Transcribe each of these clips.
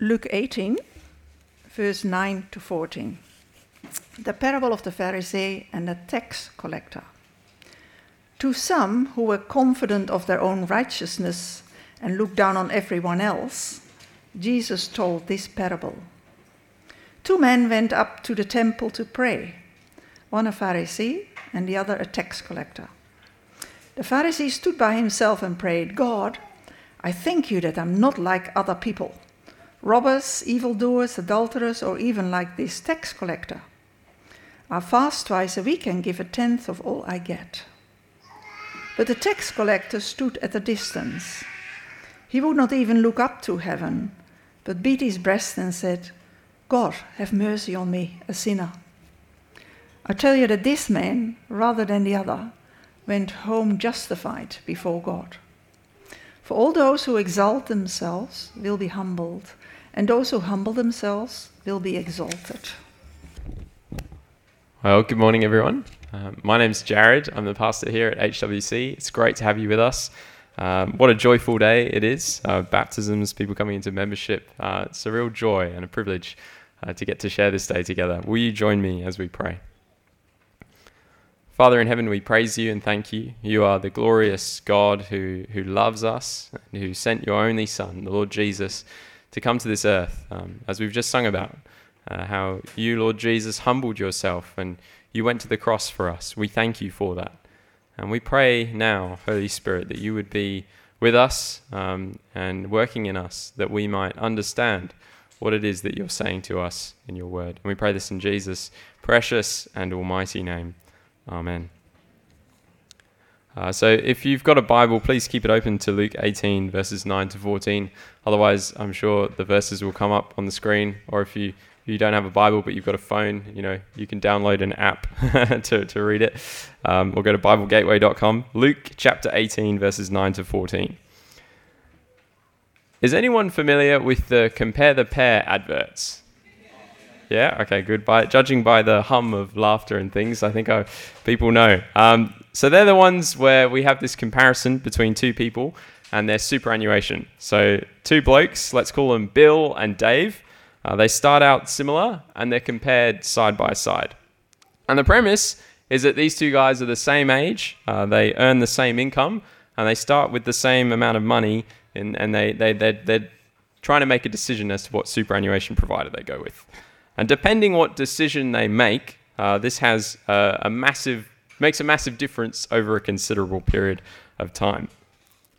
Luke 18, verse 9 to 14. The parable of the Pharisee and the tax collector. To some who were confident of their own righteousness and looked down on everyone else, Jesus told this parable. Two men went up to the temple to pray, one a Pharisee and the other a tax collector. The Pharisee stood by himself and prayed, God, I thank you that I'm not like other people, robbers, evildoers, adulterers, or even like this tax collector. I fast twice a week and give a tenth of all I get. But the tax collector stood at a distance. He would not even look up to heaven, but beat his breast and said, God, have mercy on me, a sinner. I tell you that this man, rather than the other, went home justified before God. For all those who exalt themselves will be humbled, and those who humble themselves will be exalted. Well, good morning, everyone. Um, my name's Jared. I'm the pastor here at HWC. It's great to have you with us. Um, what a joyful day it is. Uh, baptisms, people coming into membership. Uh, it's a real joy and a privilege uh, to get to share this day together. Will you join me as we pray? Father in heaven, we praise you and thank you. You are the glorious God who, who loves us and who sent your only Son, the Lord Jesus, to come to this earth, um, as we've just sung about. Uh, how you, Lord Jesus, humbled yourself and you went to the cross for us. We thank you for that. And we pray now, Holy Spirit, that you would be with us um, and working in us, that we might understand what it is that you're saying to us in your word. And we pray this in Jesus' precious and almighty name. Amen. Uh, so if you've got a Bible, please keep it open to Luke 18, verses 9 to 14. Otherwise, I'm sure the verses will come up on the screen. Or if you, you don't have a Bible but you've got a phone, you know, you can download an app to, to read it. Um, or go to BibleGateway.com. Luke chapter 18, verses 9 to 14. Is anyone familiar with the Compare the Pair adverts? Yeah. Okay. Good. By judging by the hum of laughter and things, I think I, people know. Um, so they're the ones where we have this comparison between two people and their superannuation. So two blokes, let's call them Bill and Dave. Uh, they start out similar and they're compared side by side. And the premise is that these two guys are the same age, uh, they earn the same income, and they start with the same amount of money, and, and they, they, they're, they're trying to make a decision as to what superannuation provider they go with. And depending what decision they make, uh, this has uh, a massive makes a massive difference over a considerable period of time.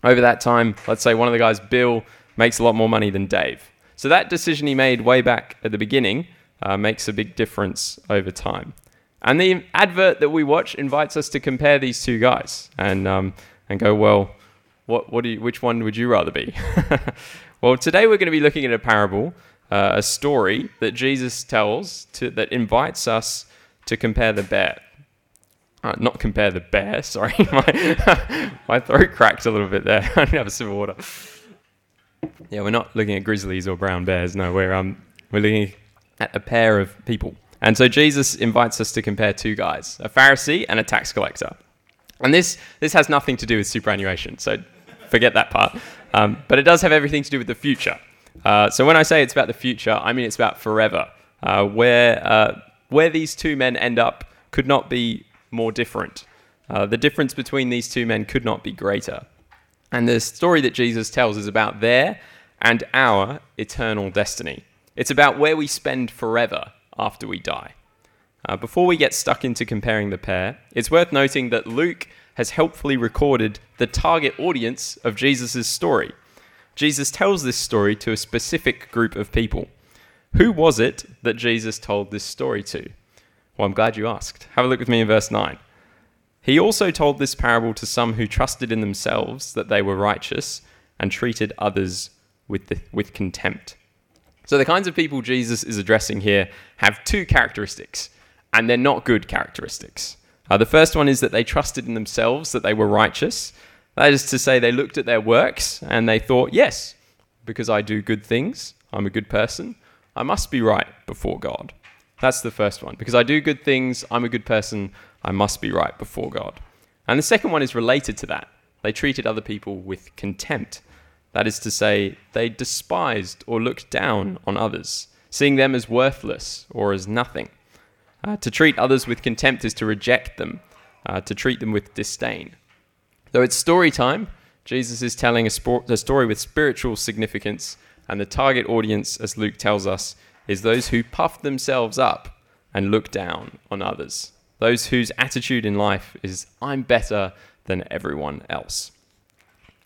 Over that time, let's say one of the guys, Bill, makes a lot more money than Dave. So that decision he made way back at the beginning uh, makes a big difference over time. And the advert that we watch invites us to compare these two guys and um, and go, well, what what do you, which one would you rather be? well, today we're going to be looking at a parable uh, a story that Jesus tells to, that invites us to compare the bear. Uh, not compare the bear, sorry. my, my throat cracked a little bit there. I didn't have a sip of water. Yeah, we're not looking at grizzlies or brown bears. No, we're, um, we're looking at a pair of people. And so Jesus invites us to compare two guys, a Pharisee and a tax collector. And this, this has nothing to do with superannuation, so forget that part. Um, but it does have everything to do with the future. Uh, so when I say it's about the future, I mean it's about forever. Uh, where uh, where these two men end up could not be more different. Uh, the difference between these two men could not be greater. And the story that Jesus tells is about their and our eternal destiny. It's about where we spend forever after we die. Uh, before we get stuck into comparing the pair, it's worth noting that Luke has helpfully recorded the target audience of Jesus' story. Jesus tells this story to a specific group of people. Who was it that Jesus told this story to? Well, I'm glad you asked. Have a look with me in verse 9. He also told this parable to some who trusted in themselves that they were righteous and treated others with, the, with contempt. So, the kinds of people Jesus is addressing here have two characteristics, and they're not good characteristics. Uh, the first one is that they trusted in themselves that they were righteous, that is to say, they looked at their works and they thought, yes, because I do good things, I'm a good person, I must be right before God. That's the first one. Because I do good things, I'm a good person, I must be right before God. And the second one is related to that. They treated other people with contempt. That is to say, they despised or looked down on others, seeing them as worthless or as nothing. Uh, to treat others with contempt is to reject them, uh, to treat them with disdain. Though it's story time, Jesus is telling a, sport, a story with spiritual significance, and the target audience, as Luke tells us, is those who puff themselves up and look down on others. Those whose attitude in life is, I'm better than everyone else.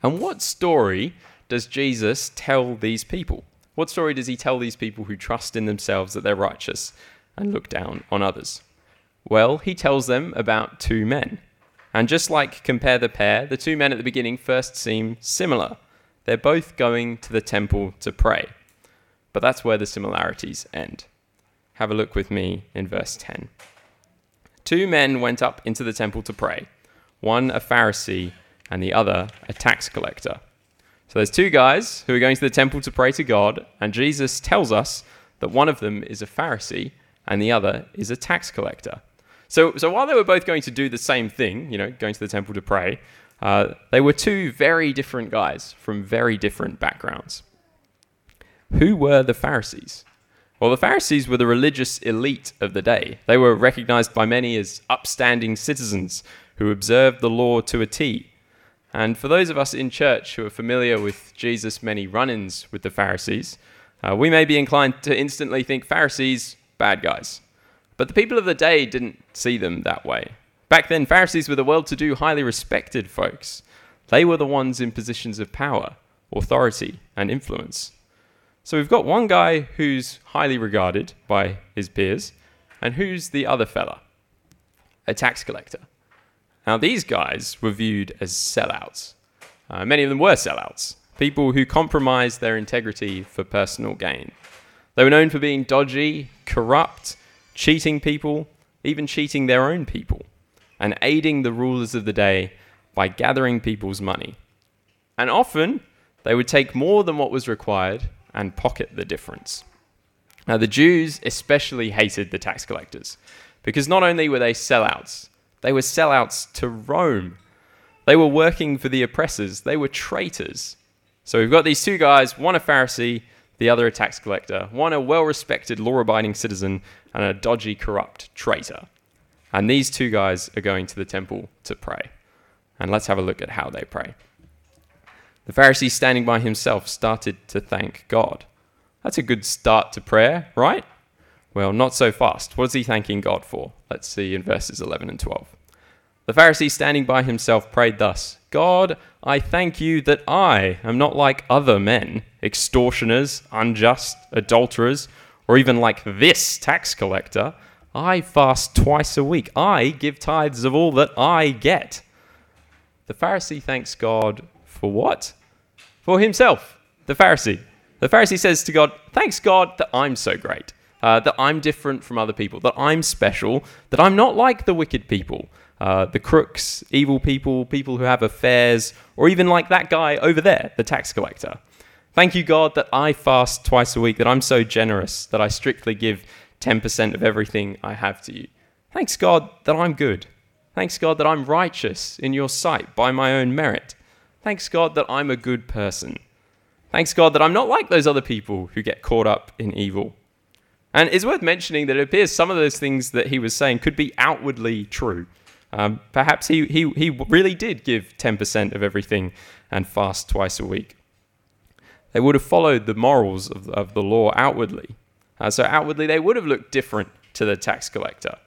And what story does Jesus tell these people? What story does he tell these people who trust in themselves that they're righteous and look down on others? Well, he tells them about two men. And just like compare the pair, the two men at the beginning first seem similar. They're both going to the temple to pray. But that's where the similarities end. Have a look with me in verse 10. Two men went up into the temple to pray, one a Pharisee and the other a tax collector. So there's two guys who are going to the temple to pray to God, and Jesus tells us that one of them is a Pharisee and the other is a tax collector. So, so while they were both going to do the same thing, you know, going to the temple to pray, uh, they were two very different guys from very different backgrounds. Who were the Pharisees? Well, the Pharisees were the religious elite of the day. They were recognized by many as upstanding citizens who observed the law to a T. And for those of us in church who are familiar with Jesus' many run ins with the Pharisees, uh, we may be inclined to instantly think Pharisees, bad guys. But the people of the day didn't see them that way. Back then, Pharisees were the well to do, highly respected folks. They were the ones in positions of power, authority, and influence. So we've got one guy who's highly regarded by his peers, and who's the other fella? A tax collector. Now, these guys were viewed as sellouts. Uh, many of them were sellouts, people who compromised their integrity for personal gain. They were known for being dodgy, corrupt, cheating people, even cheating their own people, and aiding the rulers of the day by gathering people's money. And often, they would take more than what was required and pocket the difference. Now, the Jews especially hated the tax collectors because not only were they sellouts, they were sellouts to Rome. They were working for the oppressors, they were traitors. So we've got these two guys, one a Pharisee, the other a tax collector, one a well respected, law abiding citizen, and a dodgy, corrupt traitor. And these two guys are going to the temple to pray. And let's have a look at how they pray. The Pharisee, standing by himself, started to thank God. That's a good start to prayer, right? Well, not so fast. What is he thanking God for? Let's see in verses 11 and 12. The Pharisee, standing by himself, prayed thus God, I thank you that I am not like other men, extortioners, unjust, adulterers, or even like this tax collector. I fast twice a week. I give tithes of all that I get. The Pharisee thanks God for what? For himself, the Pharisee. The Pharisee says to God, Thanks God that I'm so great, uh, that I'm different from other people, that I'm special, that I'm not like the wicked people, uh, the crooks, evil people, people who have affairs, or even like that guy over there, the tax collector. Thank you, God, that I fast twice a week, that I'm so generous, that I strictly give 10% of everything I have to you. Thanks, God, that I'm good. Thanks, God, that I'm righteous in your sight by my own merit. Thanks, God, that I'm a good person. Thanks, God, that I'm not like those other people who get caught up in evil. And it's worth mentioning that it appears some of those things that he was saying could be outwardly true. Um, perhaps he, he, he really did give 10% of everything and fast twice a week they would have followed the morals of, of the law outwardly. Uh, so, outwardly, they would have looked different to the tax collector.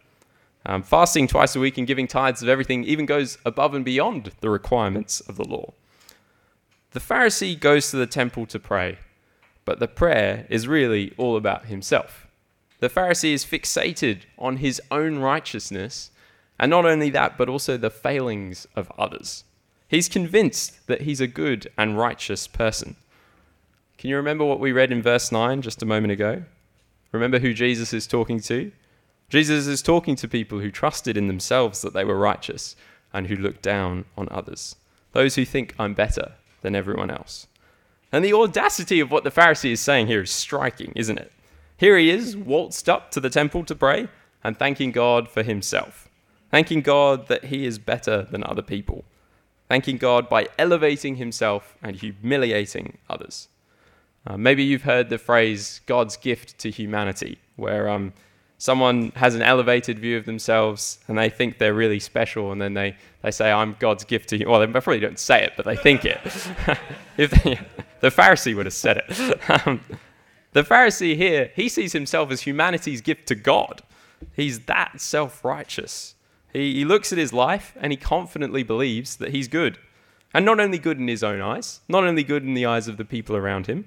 Um, fasting twice a week and giving tithes of everything even goes above and beyond the requirements of the law. The Pharisee goes to the temple to pray, but the prayer is really all about himself. The Pharisee is fixated on his own righteousness, and not only that, but also the failings of others. He's convinced that he's a good and righteous person. Can you remember what we read in verse 9 just a moment ago? Remember who Jesus is talking to? Jesus is talking to people who trusted in themselves that they were righteous and who looked down on others. Those who think I'm better than everyone else. And the audacity of what the Pharisee is saying here is striking, isn't it? Here he is, waltzed up to the temple to pray and thanking God for himself, thanking God that he is better than other people, thanking God by elevating himself and humiliating others. Uh, maybe you've heard the phrase God's gift to humanity, where um, someone has an elevated view of themselves and they think they're really special, and then they, they say, I'm God's gift to you. Well, they probably don't say it, but they think it. if they, the Pharisee would have said it. um, the Pharisee here, he sees himself as humanity's gift to God. He's that self righteous. He, he looks at his life and he confidently believes that he's good. And not only good in his own eyes, not only good in the eyes of the people around him,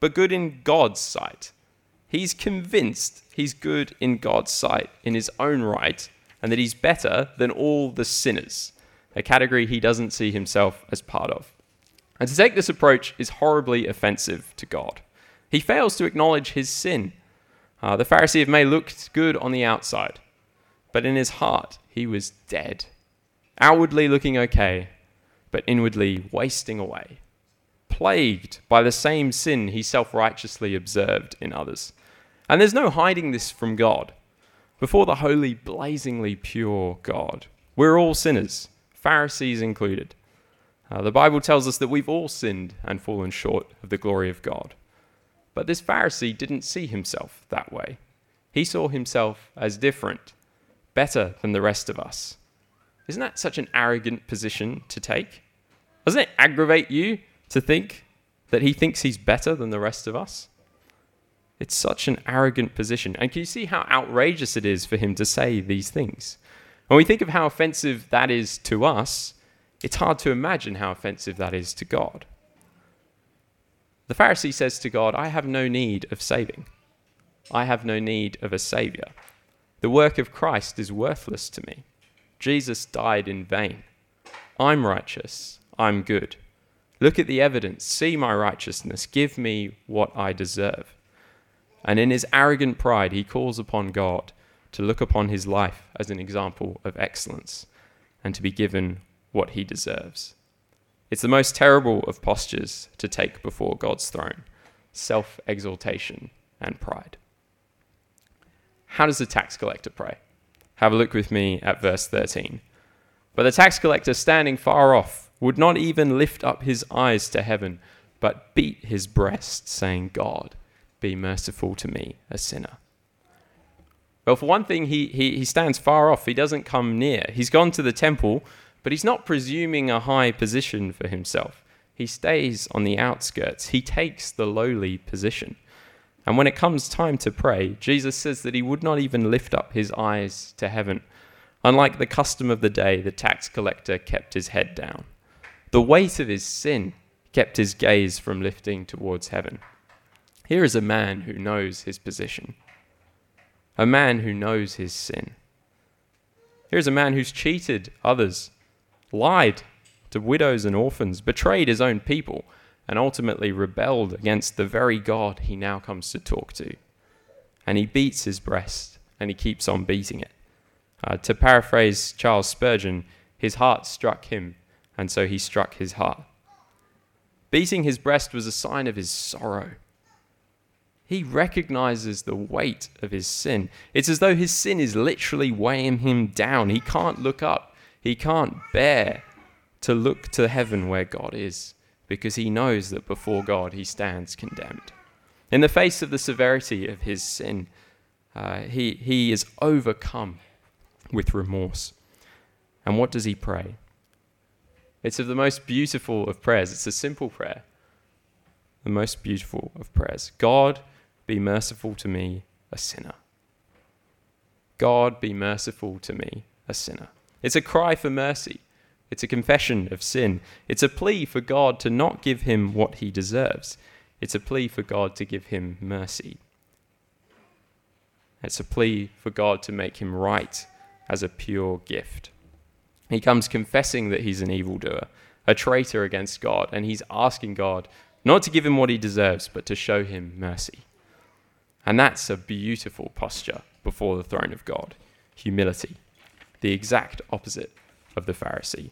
but good in God's sight. He's convinced he's good in God's sight, in his own right, and that he's better than all the sinners, a category he doesn't see himself as part of. And to take this approach is horribly offensive to God. He fails to acknowledge his sin. Uh, the Pharisee of May looked good on the outside, but in his heart, he was dead. Outwardly looking okay, but inwardly wasting away plagued by the same sin he self righteously observed in others. And there's no hiding this from God. Before the holy, blazingly pure God, we're all sinners, Pharisees included. Uh, the Bible tells us that we've all sinned and fallen short of the glory of God. But this Pharisee didn't see himself that way. He saw himself as different, better than the rest of us. Isn't that such an arrogant position to take? Doesn't it aggravate you to think that he thinks he's better than the rest of us? It's such an arrogant position. And can you see how outrageous it is for him to say these things? When we think of how offensive that is to us, it's hard to imagine how offensive that is to God. The Pharisee says to God, I have no need of saving. I have no need of a Savior. The work of Christ is worthless to me. Jesus died in vain. I'm righteous. I'm good. Look at the evidence. See my righteousness. Give me what I deserve. And in his arrogant pride, he calls upon God to look upon his life as an example of excellence and to be given what he deserves. It's the most terrible of postures to take before God's throne self exaltation and pride. How does the tax collector pray? Have a look with me at verse 13. But the tax collector, standing far off, would not even lift up his eyes to heaven, but beat his breast, saying, God, be merciful to me, a sinner. Well, for one thing, he, he, he stands far off. He doesn't come near. He's gone to the temple, but he's not presuming a high position for himself. He stays on the outskirts. He takes the lowly position. And when it comes time to pray, Jesus says that he would not even lift up his eyes to heaven. Unlike the custom of the day, the tax collector kept his head down. The weight of his sin kept his gaze from lifting towards heaven. Here is a man who knows his position, a man who knows his sin. Here's a man who's cheated others, lied to widows and orphans, betrayed his own people, and ultimately rebelled against the very God he now comes to talk to. And he beats his breast and he keeps on beating it. Uh, to paraphrase Charles Spurgeon, his heart struck him and so he struck his heart. Beating his breast was a sign of his sorrow. He recognizes the weight of his sin. It's as though his sin is literally weighing him down. He can't look up, he can't bear to look to heaven where God is, because he knows that before God he stands condemned. In the face of the severity of his sin, uh, he, he is overcome with remorse. And what does he pray? It's of the most beautiful of prayers. It's a simple prayer. The most beautiful of prayers. God, be merciful to me, a sinner. God, be merciful to me, a sinner. It's a cry for mercy. It's a confession of sin. It's a plea for God to not give him what he deserves. It's a plea for God to give him mercy. It's a plea for God to make him right as a pure gift. He comes confessing that he's an evildoer, a traitor against God, and he's asking God not to give him what he deserves, but to show him mercy. And that's a beautiful posture before the throne of God humility, the exact opposite of the Pharisee.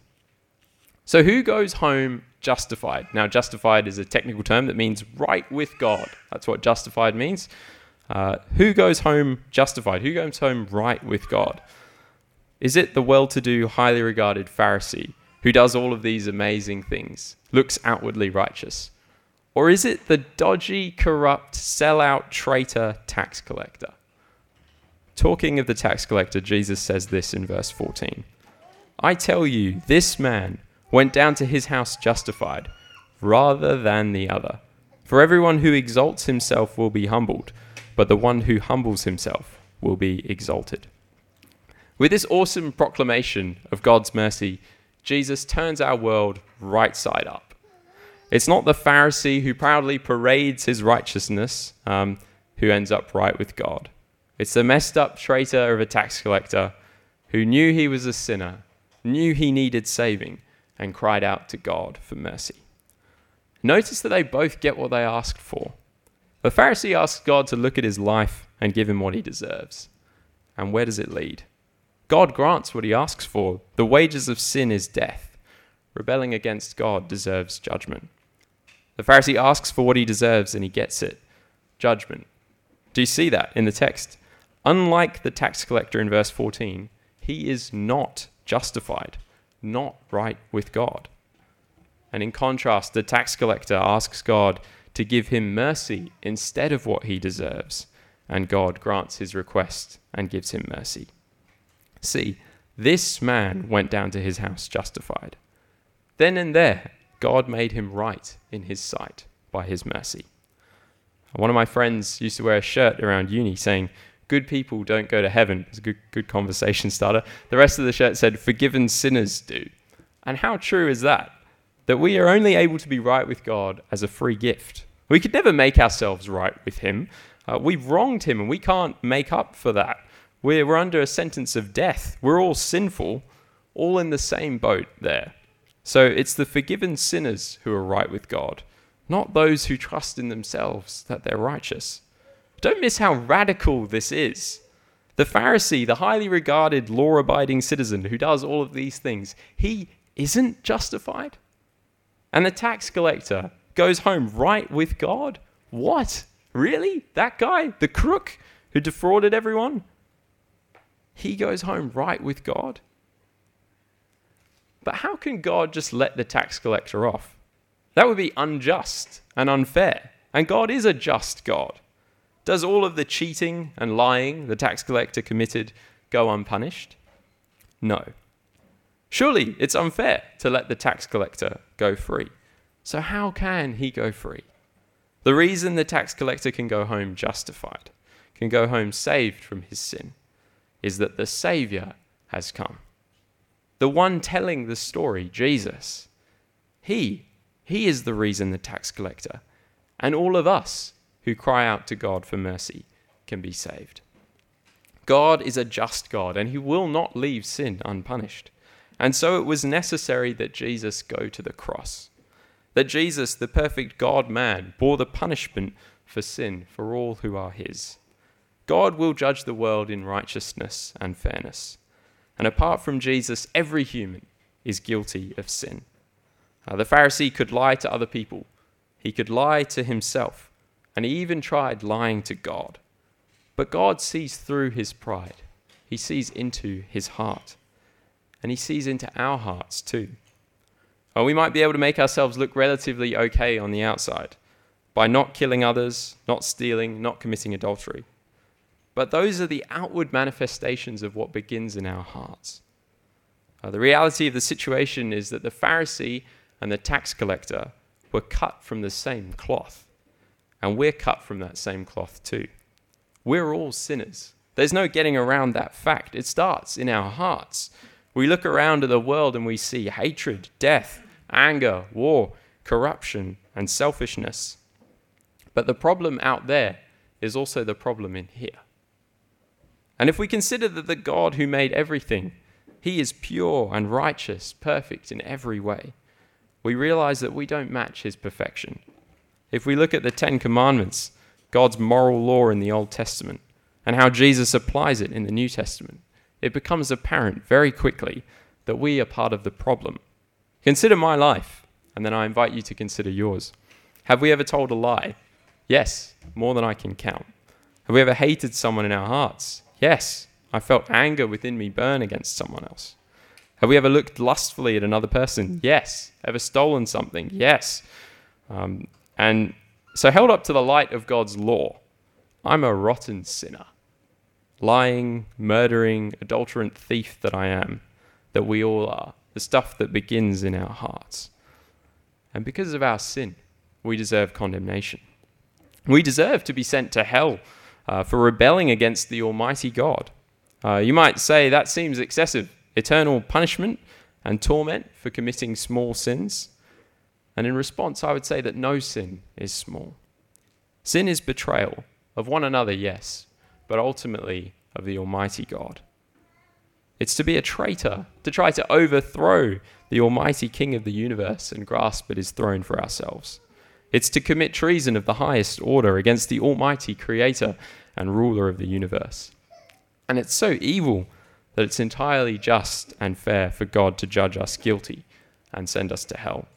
So, who goes home justified? Now, justified is a technical term that means right with God. That's what justified means. Uh, who goes home justified? Who goes home right with God? Is it the well to do, highly regarded Pharisee who does all of these amazing things, looks outwardly righteous? Or is it the dodgy, corrupt, sellout, traitor tax collector? Talking of the tax collector, Jesus says this in verse 14 I tell you, this man went down to his house justified rather than the other. For everyone who exalts himself will be humbled, but the one who humbles himself will be exalted. With this awesome proclamation of God's mercy, Jesus turns our world right side up. It's not the Pharisee who proudly parades his righteousness um, who ends up right with God. It's the messed up traitor of a tax collector who knew he was a sinner, knew he needed saving, and cried out to God for mercy. Notice that they both get what they asked for. The Pharisee asks God to look at his life and give him what he deserves. And where does it lead? God grants what he asks for. The wages of sin is death. Rebelling against God deserves judgment. The Pharisee asks for what he deserves and he gets it judgment. Do you see that in the text? Unlike the tax collector in verse 14, he is not justified, not right with God. And in contrast, the tax collector asks God to give him mercy instead of what he deserves, and God grants his request and gives him mercy. See, this man went down to his house justified. Then and there, God made him right in his sight by his mercy. One of my friends used to wear a shirt around uni saying, Good people don't go to heaven. It's a good, good conversation starter. The rest of the shirt said, Forgiven sinners do. And how true is that? that we are only able to be right with God as a free gift. We could never make ourselves right with Him. Uh, we've wronged Him and we can't make up for that. We're, we're under a sentence of death. We're all sinful, all in the same boat there. So it's the forgiven sinners who are right with God, not those who trust in themselves that they're righteous. Don't miss how radical this is. The Pharisee, the highly regarded law abiding citizen who does all of these things, he isn't justified. And the tax collector goes home right with God. What? Really? That guy? The crook who defrauded everyone? He goes home right with God? But how can God just let the tax collector off? That would be unjust and unfair. And God is a just God. Does all of the cheating and lying the tax collector committed go unpunished? No. Surely it's unfair to let the tax collector go free. So, how can he go free? The reason the tax collector can go home justified, can go home saved from his sin, is that the Savior has come. The one telling the story, Jesus, he, he is the reason the tax collector and all of us who cry out to God for mercy can be saved. God is a just God and he will not leave sin unpunished. And so it was necessary that Jesus go to the cross. That Jesus, the perfect God man, bore the punishment for sin for all who are his. God will judge the world in righteousness and fairness. And apart from Jesus, every human is guilty of sin. Uh, the Pharisee could lie to other people, he could lie to himself, and he even tried lying to God. But God sees through his pride, he sees into his heart and He sees into our hearts too. Or we might be able to make ourselves look relatively okay on the outside by not killing others, not stealing, not committing adultery. But those are the outward manifestations of what begins in our hearts. Uh, the reality of the situation is that the Pharisee and the tax collector were cut from the same cloth, and we're cut from that same cloth too. We're all sinners. There's no getting around that fact. It starts in our hearts. We look around at the world and we see hatred, death, anger, war, corruption, and selfishness. But the problem out there is also the problem in here. And if we consider that the God who made everything, he is pure and righteous, perfect in every way, we realize that we don't match his perfection. If we look at the Ten Commandments, God's moral law in the Old Testament, and how Jesus applies it in the New Testament, it becomes apparent very quickly that we are part of the problem. Consider my life, and then I invite you to consider yours. Have we ever told a lie? Yes, more than I can count. Have we ever hated someone in our hearts? Yes, I felt anger within me burn against someone else. Have we ever looked lustfully at another person? Yes. Ever stolen something? Yes. Um, and so, held up to the light of God's law, I'm a rotten sinner. Lying, murdering, adulterant thief that I am, that we all are, the stuff that begins in our hearts. And because of our sin, we deserve condemnation. We deserve to be sent to hell uh, for rebelling against the Almighty God. Uh, you might say that seems excessive eternal punishment and torment for committing small sins. And in response, I would say that no sin is small. Sin is betrayal of one another, yes, but ultimately of the Almighty God. It's to be a traitor, to try to overthrow the Almighty King of the universe and grasp at his throne for ourselves. It's to commit treason of the highest order against the Almighty Creator and ruler of the universe. And it's so evil that it's entirely just and fair for God to judge us guilty and send us to hell.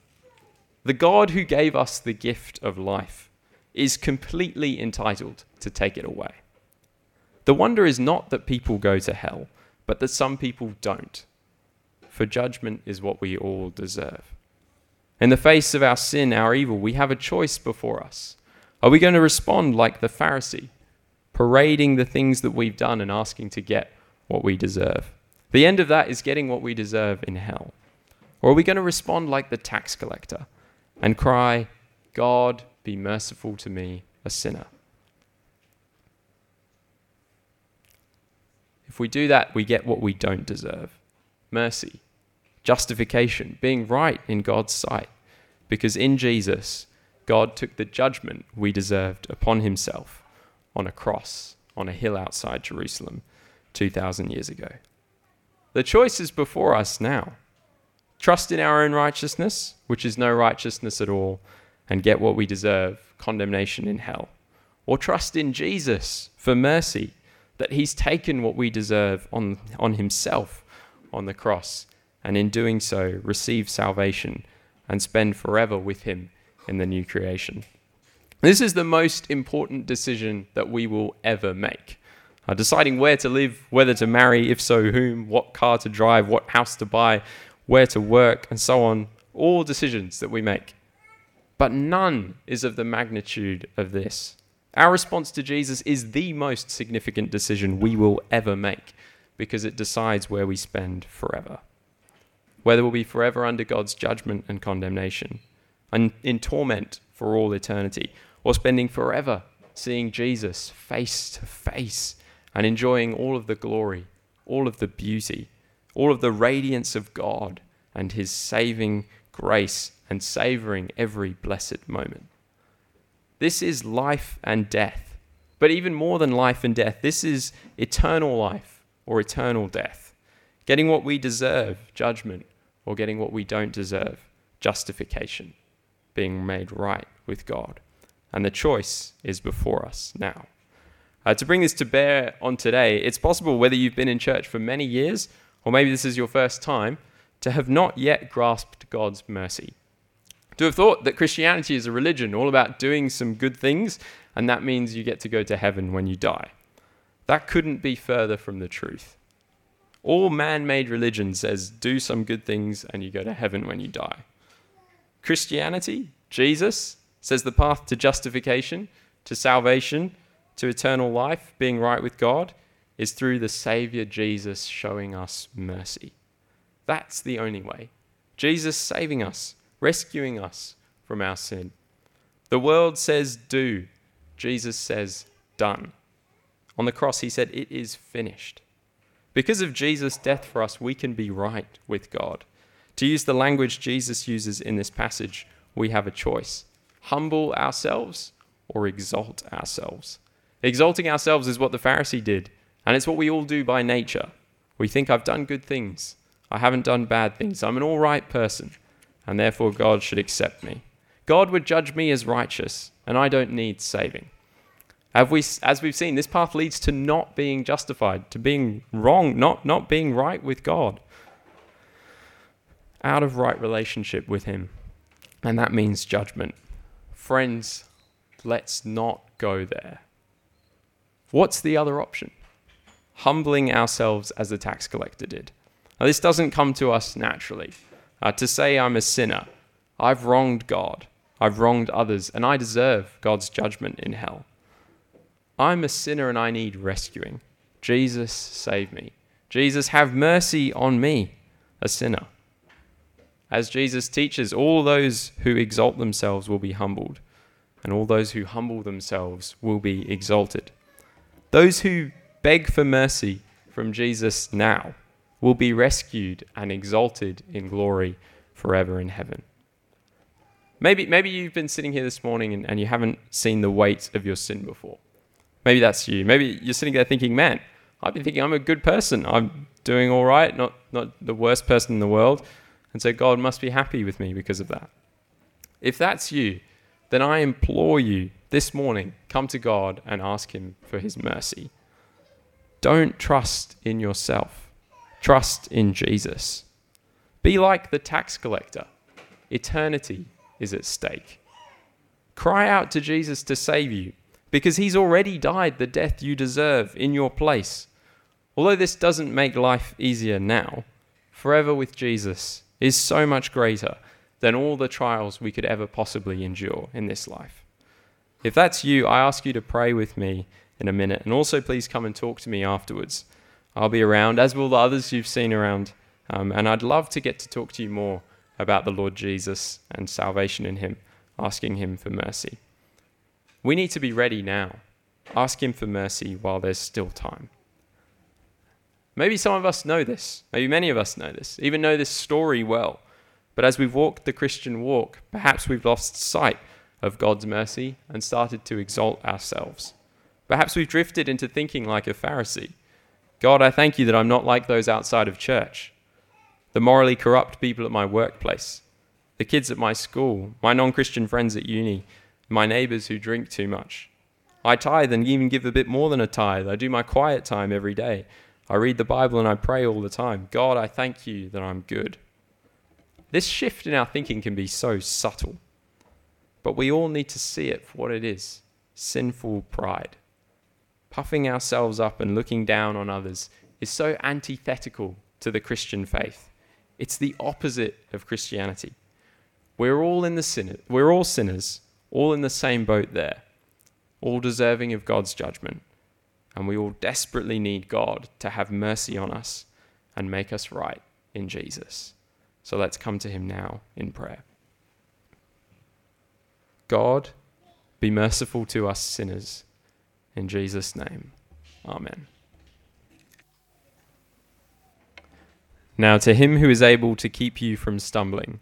The God who gave us the gift of life is completely entitled to take it away. The wonder is not that people go to hell, but that some people don't. For judgment is what we all deserve. In the face of our sin, our evil, we have a choice before us. Are we going to respond like the Pharisee, parading the things that we've done and asking to get what we deserve. The end of that is getting what we deserve in hell. Or are we going to respond like the tax collector and cry, God, be merciful to me, a sinner? If we do that, we get what we don't deserve mercy, justification, being right in God's sight. Because in Jesus, God took the judgment we deserved upon himself on a cross on a hill outside Jerusalem 2,000 years ago. The choice is before us now. Trust in our own righteousness, which is no righteousness at all, and get what we deserve condemnation in hell. Or trust in Jesus for mercy, that he's taken what we deserve on, on himself on the cross, and in doing so, receive salvation and spend forever with him in the new creation. This is the most important decision that we will ever make uh, deciding where to live, whether to marry, if so, whom, what car to drive, what house to buy, where to work, and so on. All decisions that we make. But none is of the magnitude of this. Our response to Jesus is the most significant decision we will ever make because it decides where we spend forever. Whether we'll be forever under God's judgment and condemnation, and in torment for all eternity, or spending forever seeing Jesus face to face and enjoying all of the glory, all of the beauty, all of the radiance of God and His saving grace and savoring every blessed moment. This is life and death. But even more than life and death, this is eternal life or eternal death. Getting what we deserve, judgment, or getting what we don't deserve, justification, being made right with God. And the choice is before us now. Uh, to bring this to bear on today, it's possible whether you've been in church for many years or maybe this is your first time to have not yet grasped God's mercy. To have thought that Christianity is a religion all about doing some good things and that means you get to go to heaven when you die. That couldn't be further from the truth. All man made religion says do some good things and you go to heaven when you die. Christianity, Jesus, says the path to justification, to salvation, to eternal life, being right with God, is through the Savior Jesus showing us mercy. That's the only way. Jesus saving us, rescuing us from our sin. The world says do, Jesus says done. On the cross, he said, It is finished. Because of Jesus' death for us, we can be right with God. To use the language Jesus uses in this passage, we have a choice humble ourselves or exalt ourselves. Exalting ourselves is what the Pharisee did, and it's what we all do by nature. We think, I've done good things, I haven't done bad things, I'm an all right person, and therefore God should accept me. God would judge me as righteous, and I don't need saving. We, as we've seen, this path leads to not being justified, to being wrong, not, not being right with God, out of right relationship with Him. And that means judgment. Friends, let's not go there. What's the other option? Humbling ourselves as the tax collector did. Now, this doesn't come to us naturally. Uh, to say I'm a sinner, I've wronged God, I've wronged others, and I deserve God's judgment in hell. I'm a sinner and I need rescuing. Jesus, save me. Jesus, have mercy on me, a sinner. As Jesus teaches, all those who exalt themselves will be humbled, and all those who humble themselves will be exalted. Those who beg for mercy from Jesus now will be rescued and exalted in glory forever in heaven. Maybe, maybe you've been sitting here this morning and, and you haven't seen the weight of your sin before. Maybe that's you. Maybe you're sitting there thinking, man, I've been thinking I'm a good person. I'm doing all right, not, not the worst person in the world. And so God must be happy with me because of that. If that's you, then I implore you this morning come to God and ask Him for His mercy. Don't trust in yourself, trust in Jesus. Be like the tax collector. Eternity is at stake. Cry out to Jesus to save you because he's already died the death you deserve in your place. Although this doesn't make life easier now, forever with Jesus is so much greater than all the trials we could ever possibly endure in this life. If that's you, I ask you to pray with me in a minute, and also please come and talk to me afterwards. I'll be around, as will the others you've seen around, um, and I'd love to get to talk to you more about the Lord Jesus and salvation in Him, asking Him for mercy. We need to be ready now. Ask Him for mercy while there's still time. Maybe some of us know this. Maybe many of us know this, even know this story well. But as we've walked the Christian walk, perhaps we've lost sight of God's mercy and started to exalt ourselves. Perhaps we've drifted into thinking like a Pharisee. God, I thank you that I'm not like those outside of church, the morally corrupt people at my workplace, the kids at my school, my non Christian friends at uni, my neighbors who drink too much. I tithe and even give a bit more than a tithe. I do my quiet time every day. I read the Bible and I pray all the time. God, I thank you that I'm good. This shift in our thinking can be so subtle, but we all need to see it for what it is sinful pride. Puffing ourselves up and looking down on others is so antithetical to the Christian faith. It's the opposite of Christianity. We're all in the sin- we're all sinners, all in the same boat there, all deserving of God's judgment and we all desperately need God to have mercy on us and make us right in Jesus. So let's come to Him now in prayer. God, be merciful to us sinners. In Jesus' name, Amen. Now, to Him who is able to keep you from stumbling,